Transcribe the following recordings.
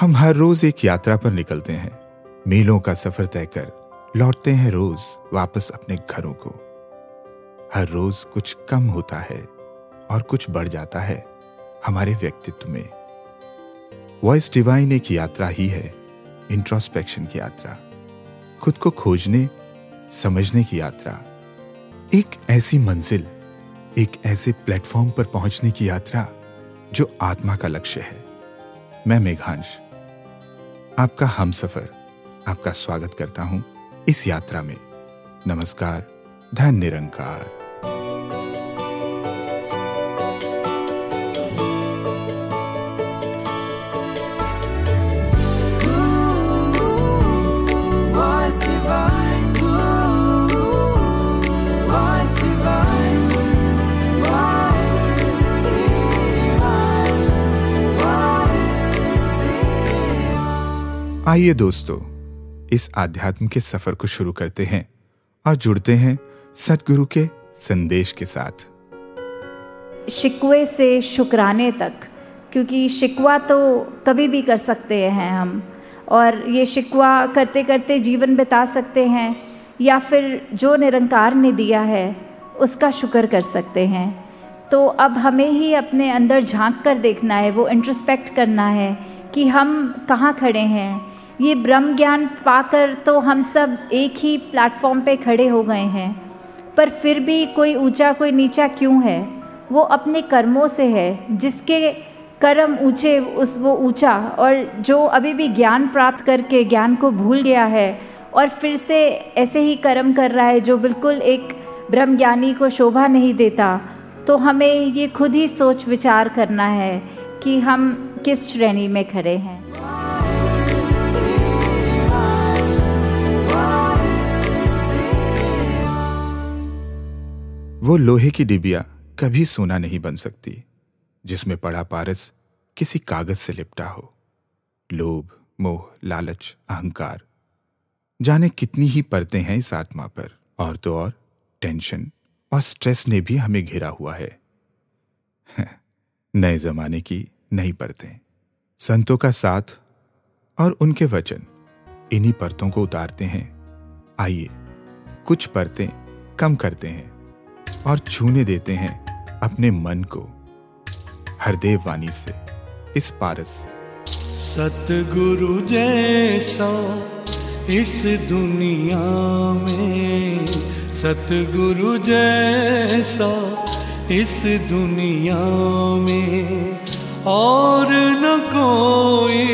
हम हर रोज एक यात्रा पर निकलते हैं। मीलों का सफ़र तय कर लौटते हैं रोज वापस अपने घरों को। हर रोज कुछ कम होता है और कुछ बढ़ जाता है हमारे व्यक्तित्व में। वॉइस डिवाइन एक यात्रा ही है इंट्रोस्पेक्शन की यात्रा। खुद को खोजने, समझने की यात्रा। एक ऐसी मंजिल, एक ऐसे प्लेटफॉर्म पर पहुँचने की यात्रा जो आत्मा का लक्ष्य है। मैं मेघांश। आपका हम सफ़र आपका स्वागत करता हूँ इस यात्रा में। नमस्कार धन निरंकार। आइए दोस्तों, इस आध्यात्म के सफ़र को शुरू करते हैं और जुड़ते हैं सतगुरु के संदेश के साथ। शिकवे से शुक्राने तक, क्योंकि शिकवा तो कभी भी कर सकते हैं हम, और ये शिकवा करते करते जीवन बिता सकते हैं, या फिर जो निरंकार ने दिया है, उसका शुक्र कर सकते हैं। तो अब हमें ही अपने अंदर झाँक कर देखना है, वो इंट्रोस्पेक्ट करना है कि हम कहाँ खड़े हैं ये ब्रह्म ज्ञान पाकर तो हम सब एक ही प्लेटफॉर्म पे खड़े हो गए हैं। पर फिर भी कोई ऊँचा, कोई नीचा क्यों है? वो अपने कर्मों से है। जिसके कर्म ऊँचे, उस वो ऊँचा। और जो अभी भी ज्ञान प्राप्त करके ज्ञान को भूल गया है और फिर से ऐसे ही कर्म कर रहा है जो बिल्कुल एक ब्रह्म ज्ञानी को शोभा नहीं देता तो हमें ये खुद ही सोच विचार करना है कि हम किस श्रेणी में खड़े हैं। वो लोहे की डिबिया कभी सोना नहीं बन सकती, जिसमें पड़ा पारस किसी कागज़ से लिपटा हो। लोभ, मोह, लालच, अहंकार, जाने कितनी ही परतें हैं इस आत्मा पर। और तो और, टेंशन और स्ट्रेस ने भी हमें घेरा हुआ है। नए जमाने की नई परतें, संतों का साथ और उनके वचन, इन्हीं परतों को उतारते हैं। आइए, कुछ परतें कम करते हैं। और छूने देते हैं अपने मन को। हरदेव वाणी से, इस पारस सतगुरु जैसा इस दुनिया में, सतगुरु जैसा इस दुनिया में, और न कोई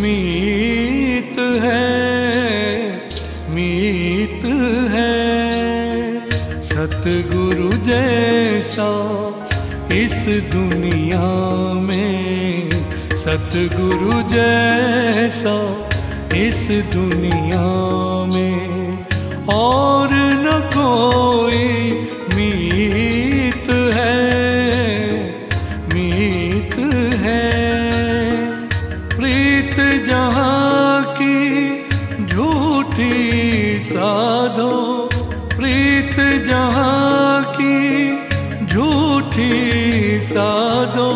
मीत है मीत है। सतगुरु जैसा इस दुनिया में सतगुरु जैसा इस दुनिया में और न कोई मीत है मीत है। प्रीत जहाँ की झूठी साधो, प्रीत जहाँ झूठी साधो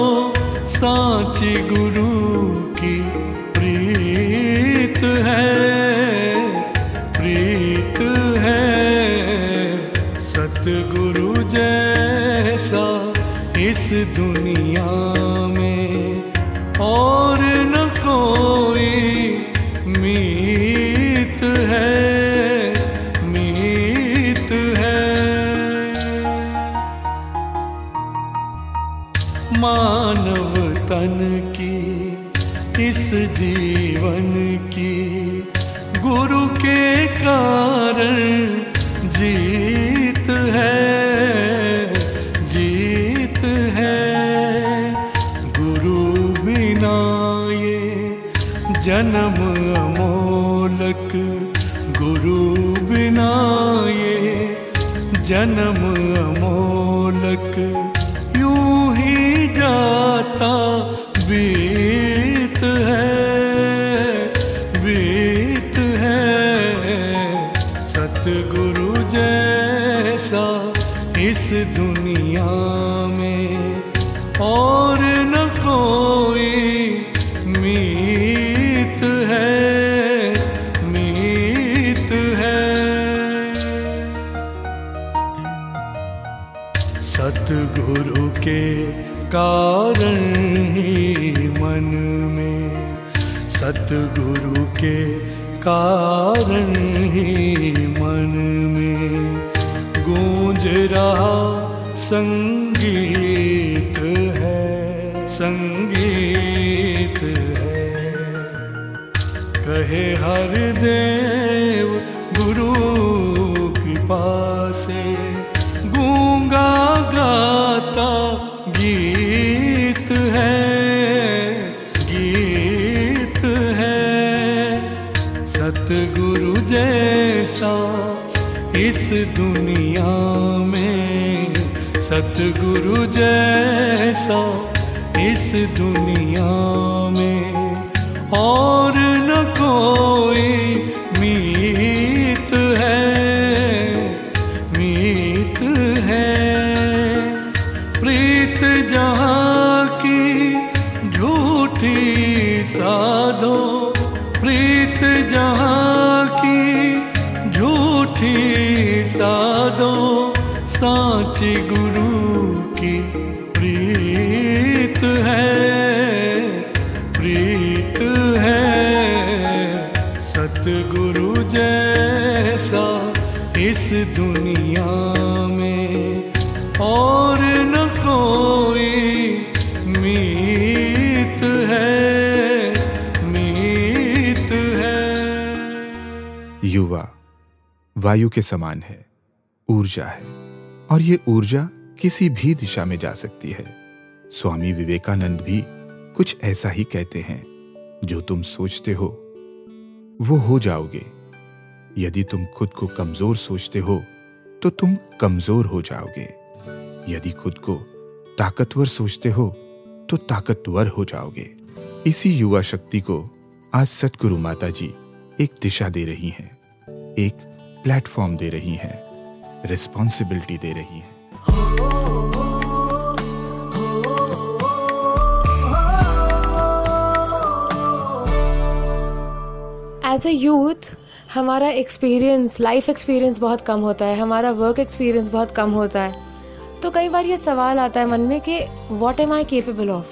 अमोलक गुरु बिना ये जन्म अमोलक यूँ ही जाता के कारण ही मन में गूंज रहा संगीत है संगीत है। कहे हर देव गुरु कृपा सतगुरु जैसा इस दुनिया में और न कोई मीत है मीत है। प्रीत जहाँ की झूठी साधो, प्रीत जहाँ की झूठी साधो, साची गुरु वायु के समान है, ऊर्जा है, और ये ऊर्जा किसी भी दिशा में जा सकती है। स्वामी विवेकानंद भी कुछ ऐसा ही कहते हैं, जो तुम सोचते हो, वो हो जाओगे। यदि तुम खुद को कमज़ोर सोचते हो तो तुम कमज़ोर हो जाओगे। यदि खुद को ताकतवर सोचते हो तो ताकतवर हो जाओगे। इसी युवा शक्ति को आज सतगुरु माता जी एक दिशा दे रही हैं। एक प्लेटफॉर्म दे रही हैं रिस्पॉन्सिबिलिटी दे रही हैं। एज अ यूथ हमारा एक्सपीरियंस लाइफ एक्सपीरियंस बहुत कम होता है, हमारा वर्क एक्सपीरियंस बहुत कम होता है। तो कई बार ये सवाल आता है मन में कि what am I capable of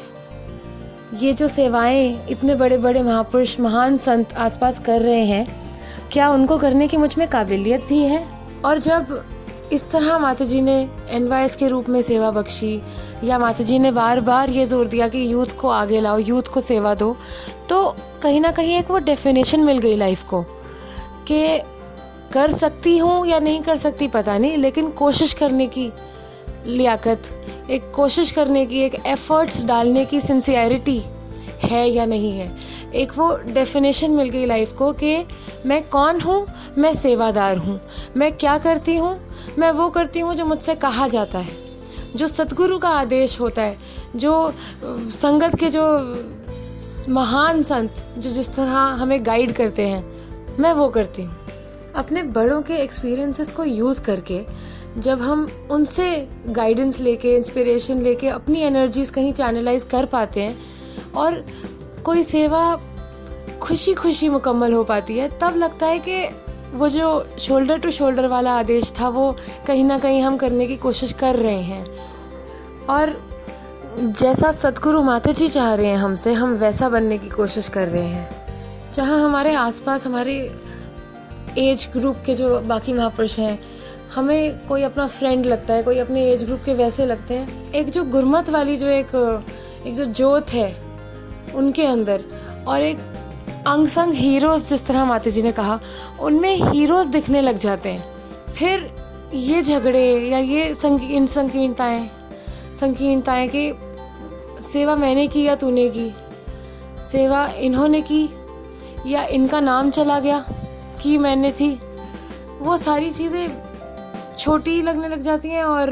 ये जो सेवाएँ इतने बड़े बड़े महापुरुष, महान संत आसपास कर रहे हैं क्या उनको करने की मुझमें काबिलियत भी है? और जब इस तरह माता जी ने एनवाईएस के रूप में सेवा बख्शी, या माता जी ने बार बार ये ज़ोर दिया कि यूथ को आगे लाओ, यूथ को सेवा दो तो कहीं ना कहीं एक वो डेफिनेशन मिल गई लाइफ को, कि कर सकती हूँ या नहीं कर सकती पता नहीं, लेकिन कोशिश करने की लियाकत, एक कोशिश करने की, एक एफर्ट्स डालने की सिंसियरिटी है या नहीं है। एक वो डेफिनेशन मिल गई लाइफ को कि मैं कौन हूँ? मैं सेवादार हूँ। मैं क्या करती हूँ? मैं वो करती हूँ जो मुझसे कहा जाता है। जो सतगुरु का आदेश होता है, जो, संगत के जो महान संत, जो जिस तरह हमें गाइड करते हैं, मैं वो करती हूँ। अपने बड़ों के एक्सपीरियंसेस को यूज़ करके, जब हम उनसे गाइडेंस लेके इंस्पिरेशन लेके, अपनी एनर्जीज कहीं चैनलाइज कर पाते हैं और कोई सेवा खुशी खुशी मुकम्मल हो पाती है, तब लगता है कि वो जो शोल्डर टू शोल्डर वाला आदेश था, वो कहीं ना कहीं हम करने की कोशिश कर रहे हैं। और जैसा सतगुरु माता जी चाह रहे हैं हमसे, हम वैसा बनने की कोशिश कर रहे हैं। जहाँ हमारे आसपास, हमारे एज ग्रुप के जो बाकी महापुरुष हैं, हमें कोई अपना फ्रेंड लगता है, कोई अपने एज ग्रुप के वैसे लगते हैं। एक जो गुरमत वाली जो एक एक जो जोत है उनके अंदर। और एक अंग संग हीरोज जिस तरह माता जी ने कहा, उनमें हीरोज दिखने लग जाते हैं। फिर ये झगड़े या ये संकीर्ण संकीर्णताएँ संकीर्णताएँ कि सेवा मैंने की या तूने की? सेवा इन्होंने की या इनका नाम चला गया? कि मैंने थी? वो सारी चीज़ें छोटी लगने लग जाती हैं और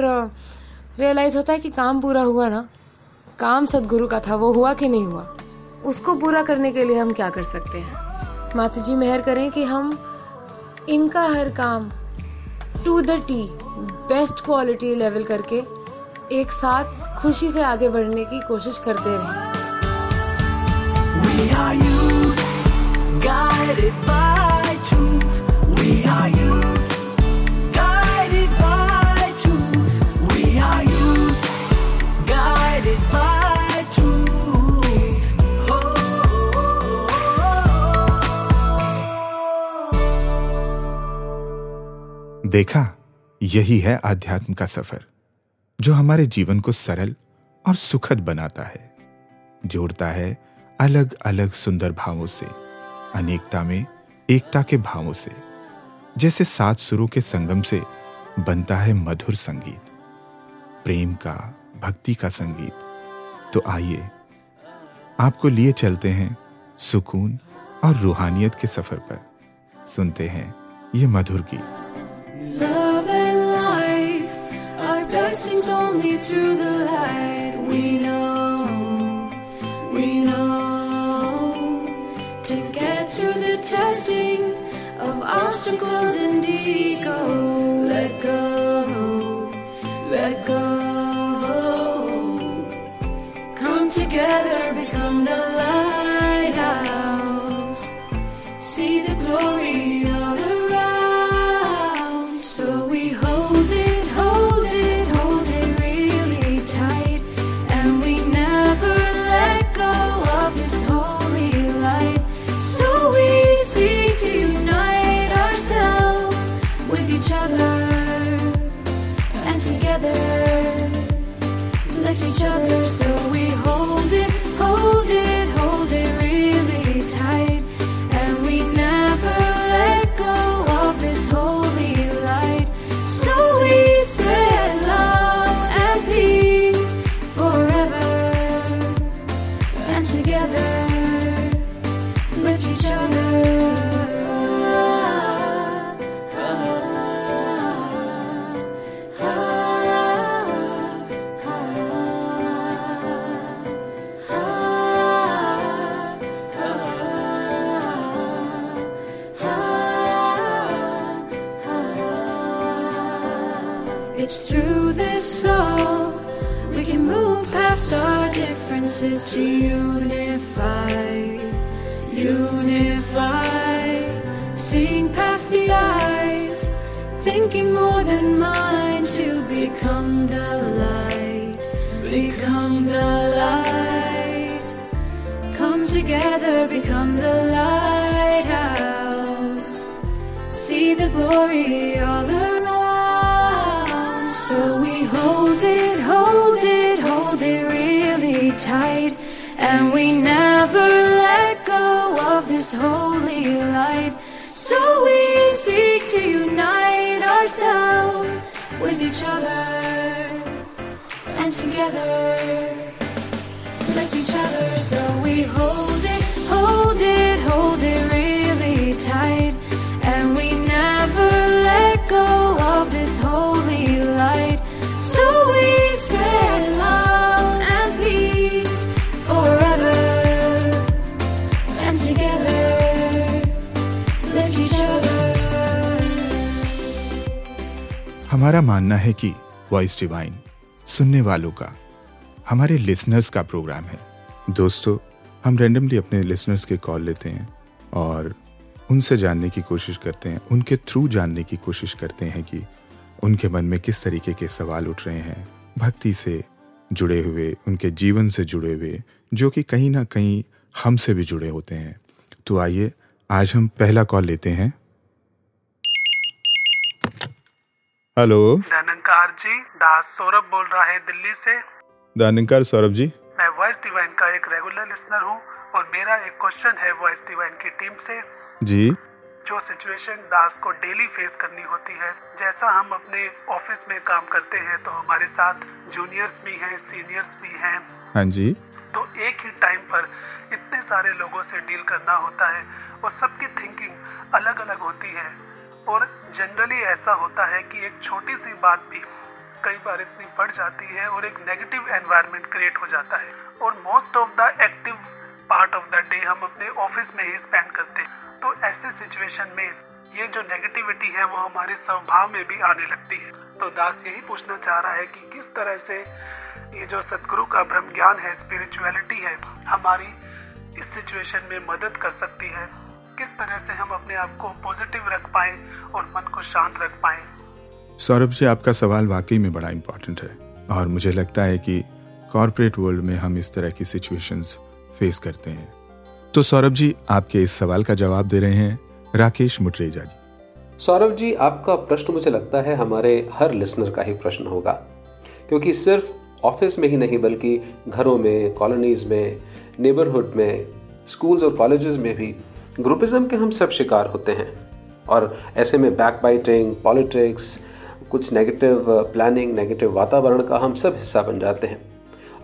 रियलाइज़ होता है कि काम पूरा हुआ ना। काम सदगुरु का था, वो हुआ कि नहीं हुआ? उसको पूरा करने के लिए हम क्या कर सकते हैं? माता जी मेहर करें कि हम इनका हर काम to the T best quality level करके एक साथ खुशी से आगे बढ़ने की कोशिश करते रहें। We are youth, देखा, यही है आध्यात्म का सफ़र, जो हमारे जीवन को सरल और सुखद बनाता है, जोड़ता है अलग अलग सुंदर भावों से, अनेकता में, एकता के भावों से, जैसे सात सुरों के संगम से बनता है मधुर संगीत, प्रेम का, भक्ति का संगीत। तो आइए, आपको लिए चलते हैं सुकून और रूहानियत के सफ़र पर, सुनते हैं ये मधुर गीत। Love and life are blessings only through the light. We know, we know. To get through the testing of obstacles become the lighthouse. See the glory all around. So we hold it, hold it, hold it really tight. And we never let go of this holy light. So we seek to unite ourselves with each other and together lift each other so tight. And we never let go of this holy light. So we spread love and peace forever. And together lift each other. हमारा मानना है कि voice divine सुनने वालों का हमारे listeners का programme है दोस्तों हम रैंडमली अपने लिसनर्स के कॉल लेते हैं और उनसे जानने की कोशिश करते हैं उनके थ्रू जानने की कोशिश करते हैं कि उनके मन में किस तरीके के सवाल उठ रहे हैं। भक्ति से जुड़े हुए उनके जीवन से जुड़े हुए जो कि कहीं ना कहीं हमसे भी जुड़े होते हैं। तो आइए आज हम पहला कॉल लेते हैं। हेलो। धनंकार जी दास सौरभ बोल रहा है दिल्ली से। दानिकार सौरभ जी। मैं वॉइस डिवाइन का एक रेगुलर लिसनर हूँ और मेरा एक क्वेश्चन है वॉइस डिवाइन की टीम से। जी। जो सिचुएशन दास को डेली फेस करनी होती है। जैसा हम अपने ऑफ़िस में काम करते हैं तो हमारे साथ जूनियर्स भी हैं सीनियर्स भी हैं। हाँ जी। तो एक ही टाइम पर इतने सारे लोगों से डील करना होता है और सबकी थिंकिंग अलग अलग होती है। और जनरली ऐसा होता है कि एक छोटी सी बात भी कई बार इतनी बढ़ जाती है और एक नेगेटिव एनवायरनमेंट क्रिएट हो जाता है। और most of the active part of the day हम अपने ऑफ़िस में ही स्पेंड करते हैं। तो ऐसे सिचुएशन में ये जो नेगेटिविटी है, वो हमारे स्वभाव में भी आने लगती है। तो दास यही पूछना चाह रहा है कि किस तरह से ये जो सदगुरु का ब्रह्म ज्ञान है स्पिरिचुअलिटी है, हमारी इस सिचुएशन में मदद कर सकती है? किस तरह से हम अपने आप को पॉजिटिव रख पाए और मन को शांत रख पाए? सौरभ जी, आपका सवाल वाकई में बड़ा इम्पोर्टेंट है और मुझे लगता है कि कॉरपोरेट वर्ल्ड में हम इस तरह की सिचुएशंस फेस करते हैं। तो सौरभ जी आपके इस सवाल का जवाब दे रहे हैं राकेश मुटरेजा जी। सौरभ जी, आपका प्रश्न मुझे लगता है हमारे हर लिसनर का ही प्रश्न होगा, क्योंकि सिर्फ़ ऑफ़िस में ही नहीं, बल्कि घरों में, कॉलोनीज में, नेबरहुड में, स्कूल्स और कॉलेजेस में भी ग्रुपिज्म के हम सब शिकार होते हैं। और ऐसे में बैक बाइटिंग पॉलिटिक्स कुछ नेगेटिव प्लानिंग नेगेटिव वातावरण का हम सब हिस्सा बन जाते हैं।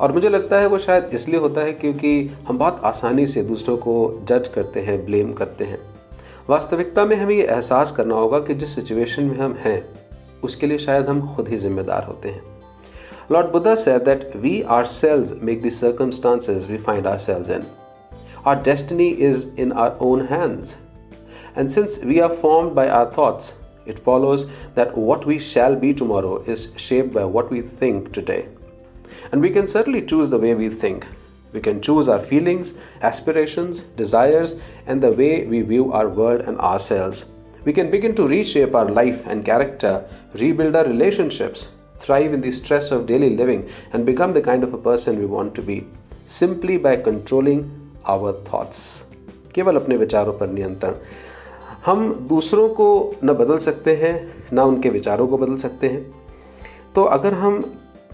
और मुझे लगता है वो शायद इसलिए होता है क्योंकि हम बहुत आसानी से दूसरों को जज करते हैं ब्लेम करते हैं। वास्तविकता में हमें ये एहसास करना होगा कि जिस सिचुएशन में हम हैं, उसके लिए शायद हम खुद ही जिम्मेदार होते हैं। लॉर्ड बुद्धा से that we ourselves make the circumstances we find ourselves in our destiny is in our own hands and since we are formed by our thoughts it follows that what we shall be tomorrow is shaped by what we think today And we can certainly choose the way we think. We can choose our feelings, aspirations, desires, and the way we view our world and ourselves. We can begin to reshape our life and character, rebuild our relationships, thrive in the stress of daily living, and become the kind of a person we want to be simply by controlling our thoughts. केवल अपने विचारों पर नियंत्रण हम दूसरों को न बदल सकते हैं ना उनके विचारों को बदल सकते हैं तो अगर हम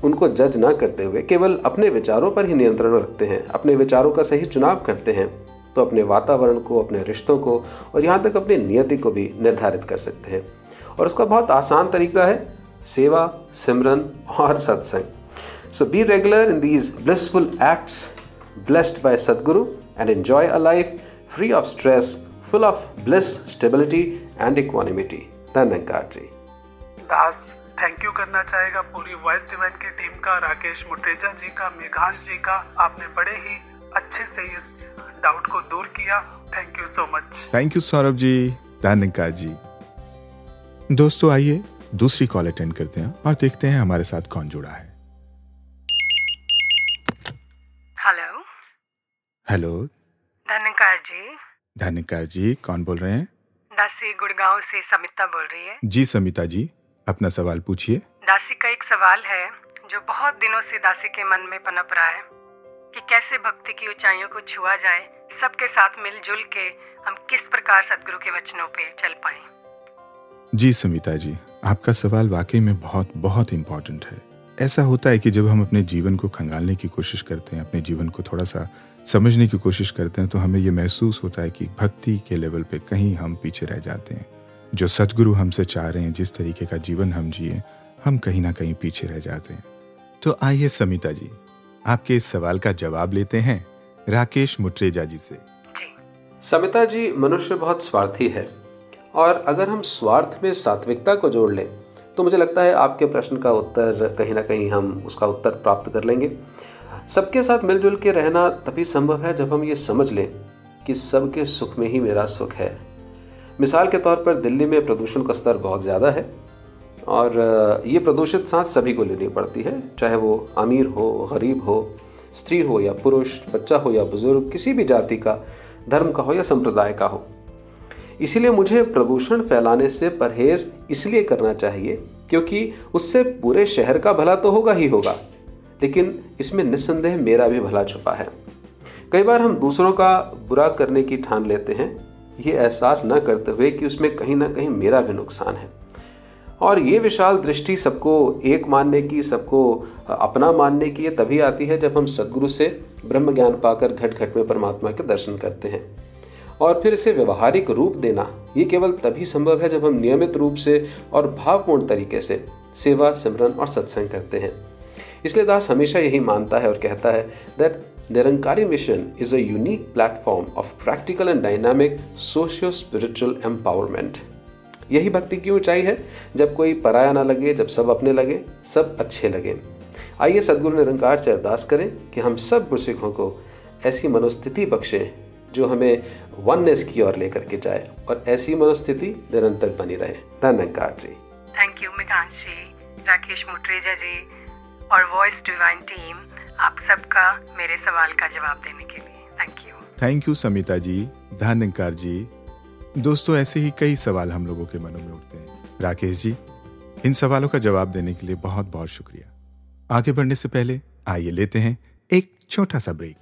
उनको जज ना करते हुए केवल अपने विचारों पर ही नियंत्रण रखते हैं अपने विचारों का सही चुनाव करते हैं तो अपने वातावरण को अपने रिश्तों को और यहाँ तक अपनी नियति को भी निर्धारित कर सकते हैं। और उसका बहुत आसान तरीका है सेवा सिमरन और सत्संग। So be regular in these blissful acts blessed by Sadguru and enjoy a life free of stress, full of bliss, stability, and equanimity. जी दास थैंक यू करना चाहेगा पूरी वॉइस डिवाइन की टीम का राकेश मुटेजा जी का मेघांश जी का। आपने बड़े ही अच्छे से इस डाउट को दूर किया। Thank you so much thank you Saurabh ji धन्यकार जी। दोस्तों आइए दूसरी कॉल अटेंड करते हैं और देखते हैं हमारे साथ कौन जुड़ा है। हेलो हेलो धन्यकार जी। धन्यकार जी कौन बोल रहे हैं? दासी गुड़गांव से समिता बोल रही है। जी समिता जी। अपना सवाल पूछिए। दासी का एक सवाल है जो बहुत दिनों से दासी के मन में पनप रहा है कि कैसे भक्ति की ऊंचाइयों को छुआ जाए सबके साथ मिलजुल के हम किस प्रकार सदगुरु के वचनों पे चल पाए? जी समिता जी आपका सवाल वाकई में बहुत बहुत इम्पोर्टेंट है। ऐसा होता है कि जब हम अपने जीवन को खंगालने की कोशिश करते हैं अपने जीवन को थोड़ा सा समझने की कोशिश करते हैं तो हमें ये महसूस होता है कि भक्ति के लेवल पे कहीं हम पीछे रह जाते हैं। जो सतगुरु हमसे चाह रहे हैं, जिस तरीके का जीवन हम जिए, हम कहीं ना कहीं पीछे रह जाते हैं। तो आइए समिता जी, आपके इस सवाल का जवाब लेते हैं राकेश मुट्रेजा जी से। समिता जी, मनुष्य बहुत स्वार्थी है, और अगर हम स्वार्थ में सात्विकता को जोड़ लें तो मुझे लगता है आपके प्रश्न का उत्तर, कहीं ना कहीं हम उसका उत्तर प्राप्त कर लेंगे। सबके साथ मिलजुल के रहना तभी संभव है जब हम ये समझ लें कि सबके सुख में ही मेरा सुख है। मिसाल के तौर पर दिल्ली में प्रदूषण का स्तर बहुत ज़्यादा है और ये प्रदूषित सांस सभी को लेनी पड़ती है, चाहे वो अमीर हो, गरीब हो, स्त्री हो या पुरुष, बच्चा हो या बुज़ुर्ग, किसी भी जाति का, धर्म का हो या संप्रदाय का हो। इसीलिए मुझे प्रदूषण फैलाने से परहेज इसलिए करना चाहिए, क्योंकि उससे पूरे शहर का भला तो होगा ही होगा, लेकिन इसमें निस्संदेह मेरा भी भला छुपा है। कई बार हम दूसरों का बुरा करने की ठान लेते हैं ये एहसास न करते हुए कि उसमें कहीं ना कहीं मेरा भी नुकसान है। और ये विशाल दृष्टि सबको एक मानने की, सबको अपना मानने की ये तभी आती है जब हम सदगुरु से ब्रह्म ज्ञान पाकर घट घट में परमात्मा के दर्शन करते हैं। और फिर इसे व्यवहारिक रूप देना, ये केवल तभी संभव है जब हम नियमित रूप से और भावपूर्ण तरीके से सेवा, सिमरन और सत्संग करते हैं। इसलिए दास हमेशा यही मानता है और कहता है that Nirankari mission is a unique platform of practical and dynamic socio spiritual empowerment यही भक्ति की ऊंचाई है। जब कोई पराया ना लगे, जब सब अपने लगे, सब अच्छे लगे। आइए सदगुरु निरंकार से अरदास करें कि हम सब गुरसिखों को ऐसी मनोस्थिति बख्शे, जो हमें वननेस की ओर लेकर के जाए और ऐसी मनोस्थिति निरंतर बनी रहे। धन्यकार जी। थैंक यू मिकांश राकेश मुट्रेजा जी और वॉइस डिवाइन टीम आप सबका मेरे सवाल का जवाब देने के लिए। Thank you thank you Samita ji धन्यकार जी दोस्तों ऐसे ही कई सवाल हम लोगों के मनों में उठते हैं। राकेश जी इन सवालों का जवाब देने के लिए बहुत बहुत शुक्रिया। आगे बढ़ने से पहले आइए लेते हैं एक छोटा सा ब्रेक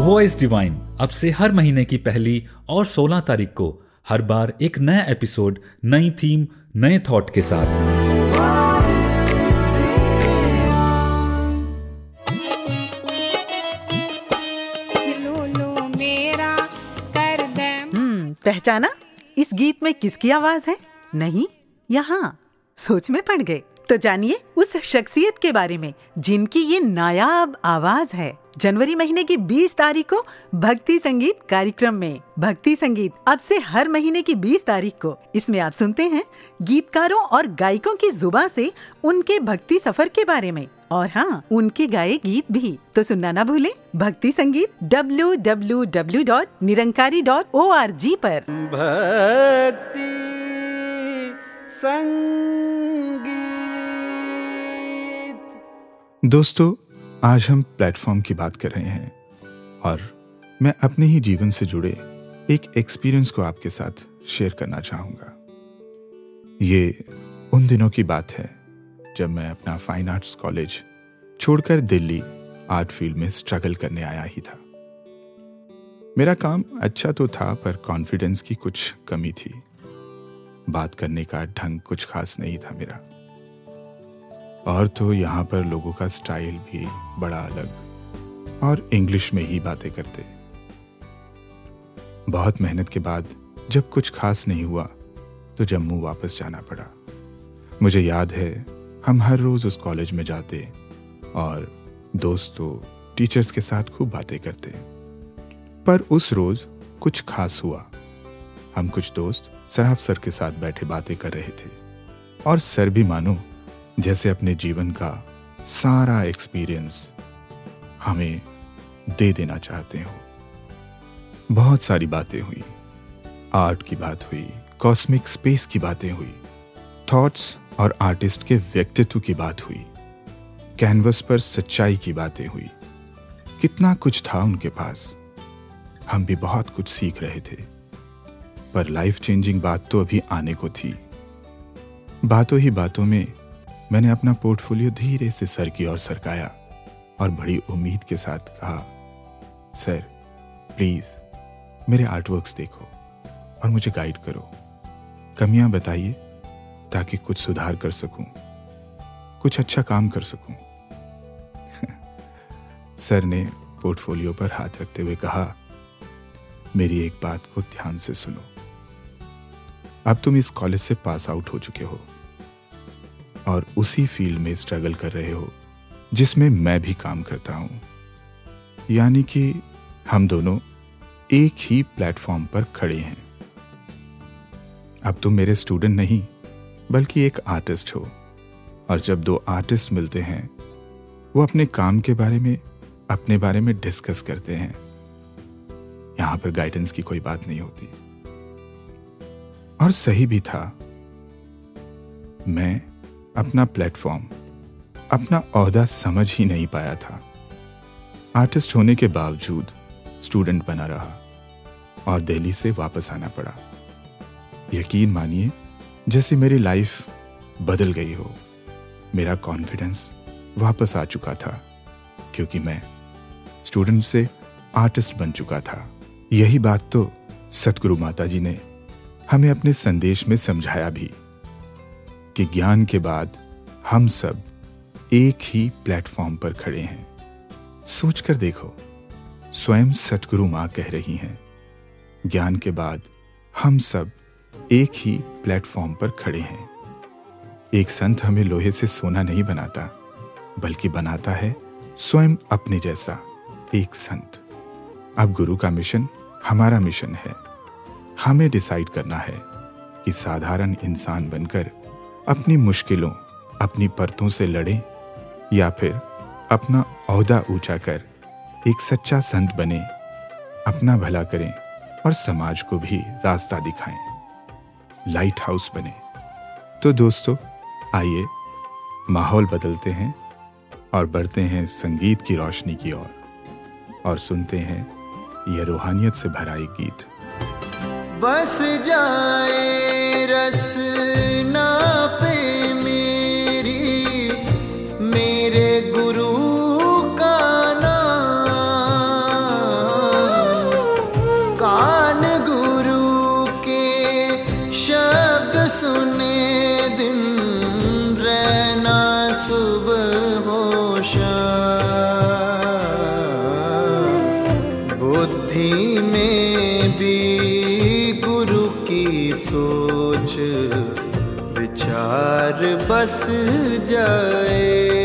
वॉइस डिवाइन अब से हर महीने की पहली और 16 तारीख को हर बार एक नया एपिसोड नई थीम नए थॉट के साथ। हम्म पहचाना? इस गीत में किसकी आवाज़ है? नहीं यहाँ। सोच में पड़ गए। तो जानिए उस शख्सियत के बारे में, जिनकी ये नायाब आवाज़ है। जनवरी महीने की 20 तारीख को भक्ति संगीत कार्यक्रम में। भक्ति संगीत अब से हर महीने की 20 तारीख को। इसमें आप सुनते हैं गीतकारों और गायकों की जुबा से उनके भक्ति सफ़र के बारे में। और हाँ उनके गाए गीत भी। तो सुनना ना भूलें, भक्ति संगीत www.निरंकारी.org पर। भक्ति संगीत दोस्तों, आज हम प्लेटफॉर्म की बात कर रहे हैं और मैं अपने ही जीवन से जुड़े एक एक्सपीरियंस को आपके साथ शेयर करना चाहूँगा। ये उन दिनों की बात है जब मैं अपना फाइन आर्ट्स कॉलेज छोड़कर दिल्ली आर्ट फ़ील्ड में स्ट्रगल करने आया ही था। मेरा काम अच्छा तो था, पर कॉन्फिडेंस की कुछ कमी थी। बात करने का ढंग कुछ खास नहीं था मेरा। और तो यहाँ पर लोगों का स्टाइल भी बड़ा अलग और इंग्लिश में ही बातें करते। बहुत मेहनत के बाद जब कुछ खास नहीं हुआ तो जम्मू वापस जाना पड़ा। मुझे याद है, हम हर रोज उस कॉलेज में जाते और दोस्तों, टीचर्स के साथ खूब बातें करते। पर उस रोज कुछ खास हुआ। हम कुछ दोस्त सराब सर के साथ बैठे बातें कर रहे थे। और सर भी मानो जैसे अपने जीवन का सारा एक्सपीरियंस हमें दे देना चाहते हो। बहुत सारी बातें हुई। आर्ट की बात हुई कॉस्मिक स्पेस की बातें हुई थॉट्स और आर्टिस्ट के व्यक्तित्व की बात हुई कैनवस पर सच्चाई की बातें हुई। कितना कुछ था उनके पास। हम भी बहुत कुछ सीख रहे थे। पर लाइफ चेंजिंग बात तो अभी आने को थी। बातों ही बातों में मैंने अपना पोर्टफोलियो धीरे से सर की ओर सरकाया और बड़ी उम्मीद के साथ कहा, सर, प्लीज़, मेरे आर्टवर्क्स देखो और मुझे गाइड करो। कमियाँ बताइए ताकि कुछ सुधार कर सकूँ, कुछ अच्छा काम कर सकूँ। सर ने पोर्टफोलियो पर हाथ रखते हुए कहा, मेरी एक बात को ध्यान से सुनो। अब तुम इस कॉलेज से पास आउट हो चुके हो। और उसी फ़ील्ड में स्ट्रगल कर रहे हो, जिसमें मैं भी काम करता हूँ। यानी कि हम दोनों एक ही प्लेटफॉर्म पर खड़े हैं। अब तुम मेरे स्टूडेंट नहीं, बल्कि एक आर्टिस्ट हो। और जब दो आर्टिस्ट मिलते हैं, वो अपने काम के बारे में, अपने बारे में डिस्कस करते हैं। यहाँ पर गाइडेंस की कोई बात नहीं होती। और सही भी था। मैं अपना प्लेटफॉर्म अपना औहदा समझ ही नहीं पाया था। आर्टिस्ट होने के बावजूद स्टूडेंट बना रहा और दिल्ली से वापस आना पड़ा। यकीन मानिए, जैसे मेरी लाइफ बदल गई हो, मेरा कॉन्फिडेंस वापस आ चुका था, क्योंकि मैं स्टूडेंट से आर्टिस्ट बन चुका था। यही बात तो सतगुरु माता जी ने हमें अपने संदेश में समझाया भी। कि ज्ञान के बाद हम सब एक ही प्लेटफॉर्म पर खड़े हैं। सोचकर देखो, स्वयं सतगुरु माँ कह रही हैं। ज्ञान के बाद हम सब एक ही प्लेटफॉर्म पर खड़े हैं। एक संत हमें लोहे से सोना नहीं बनाता, बल्कि बनाता है स्वयं अपने जैसा एक संत। अब गुरु का मिशन हमारा मिशन है। हमें डिसाइड करना है कि साधारण इंसान बनकर अपनी मुश्किलों, अपनी परतों से लड़ें या फिर अपना औहदा ऊँचा कर एक सच्चा संत बने, अपना भला करें और समाज को भी रास्ता दिखाएँ। लाइट हाउस बने। तो दोस्तों, आइए माहौल बदलते हैं और बढ़ते हैं संगीत की रोशनी की ओर और और सुनते हैं यह रूहानियत से भरा एक गीत। बस जाए रस विचार बस जाए।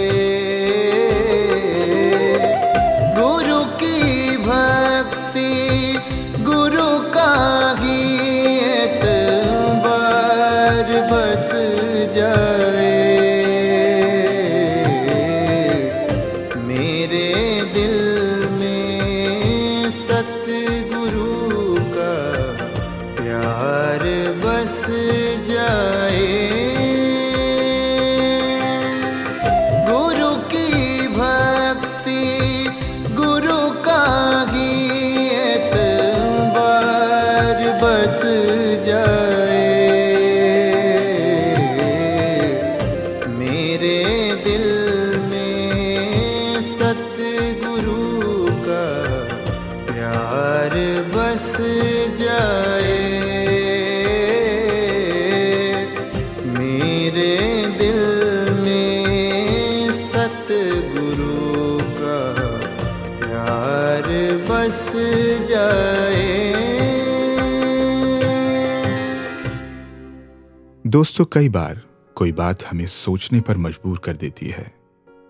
दोस्तों, कई बार कोई बात हमें सोचने पर मजबूर कर देती है,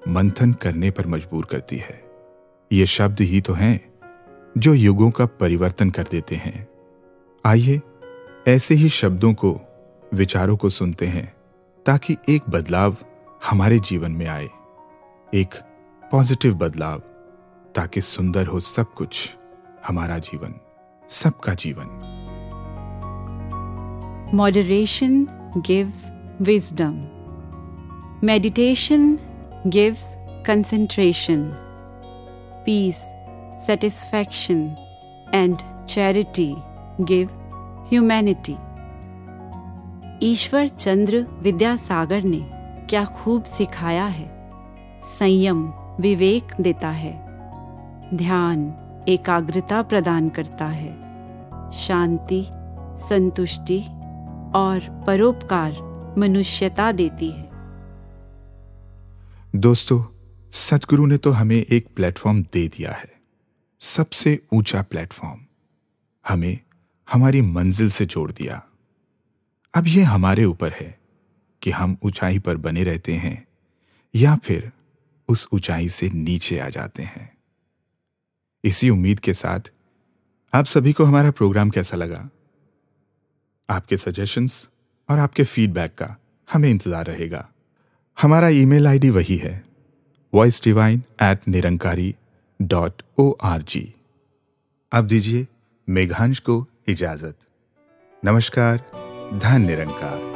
मंथन करने पर मजबूर करती है। ये शब्द ही तो हैं जो युगों का परिवर्तन कर देते हैं। आइए, ऐसे ही शब्दों को, विचारों को सुनते हैं, ताकि एक बदलाव हमारे जीवन में आए। एक पॉजिटिव बदलाव, ताकि सुंदर हो सब कुछ हमारा जीवन, सबका जीवन। Moderation gives wisdom. Meditation gives concentration. Peace, satisfaction, and charity give humanity. Ishwar Chandra Vidyasagar ने क्या खूब सिखाया है संयम विवेक देता है ध्यान एकाग्रता प्रदान करता है शांति संतुष्टि और परोपकार मनुष्यता देती है। दोस्तों सतगुरु ने तो हमें एक प्लेटफॉर्म दे दिया है। सबसे ऊँचा प्लेटफॉर्म। हमें हमारी मंजिल से जोड़ दिया। अब यह हमारे ऊपर है कि हम ऊंचाई पर बने रहते हैं या फिर उस ऊंचाई से नीचे आ जाते हैं। इसी उम्मीद के साथ आप सभी को हमारा प्रोग्राम कैसा लगा? आपके सजेशंस और आपके फीडबैक का हमें इंतज़ार रहेगा। हमारा ईमेल आईडी वही है voice divine at Nirankari dot O R G अब दीजिए मेघांश को इजाज़त। नमस्कार, धन निरंकार।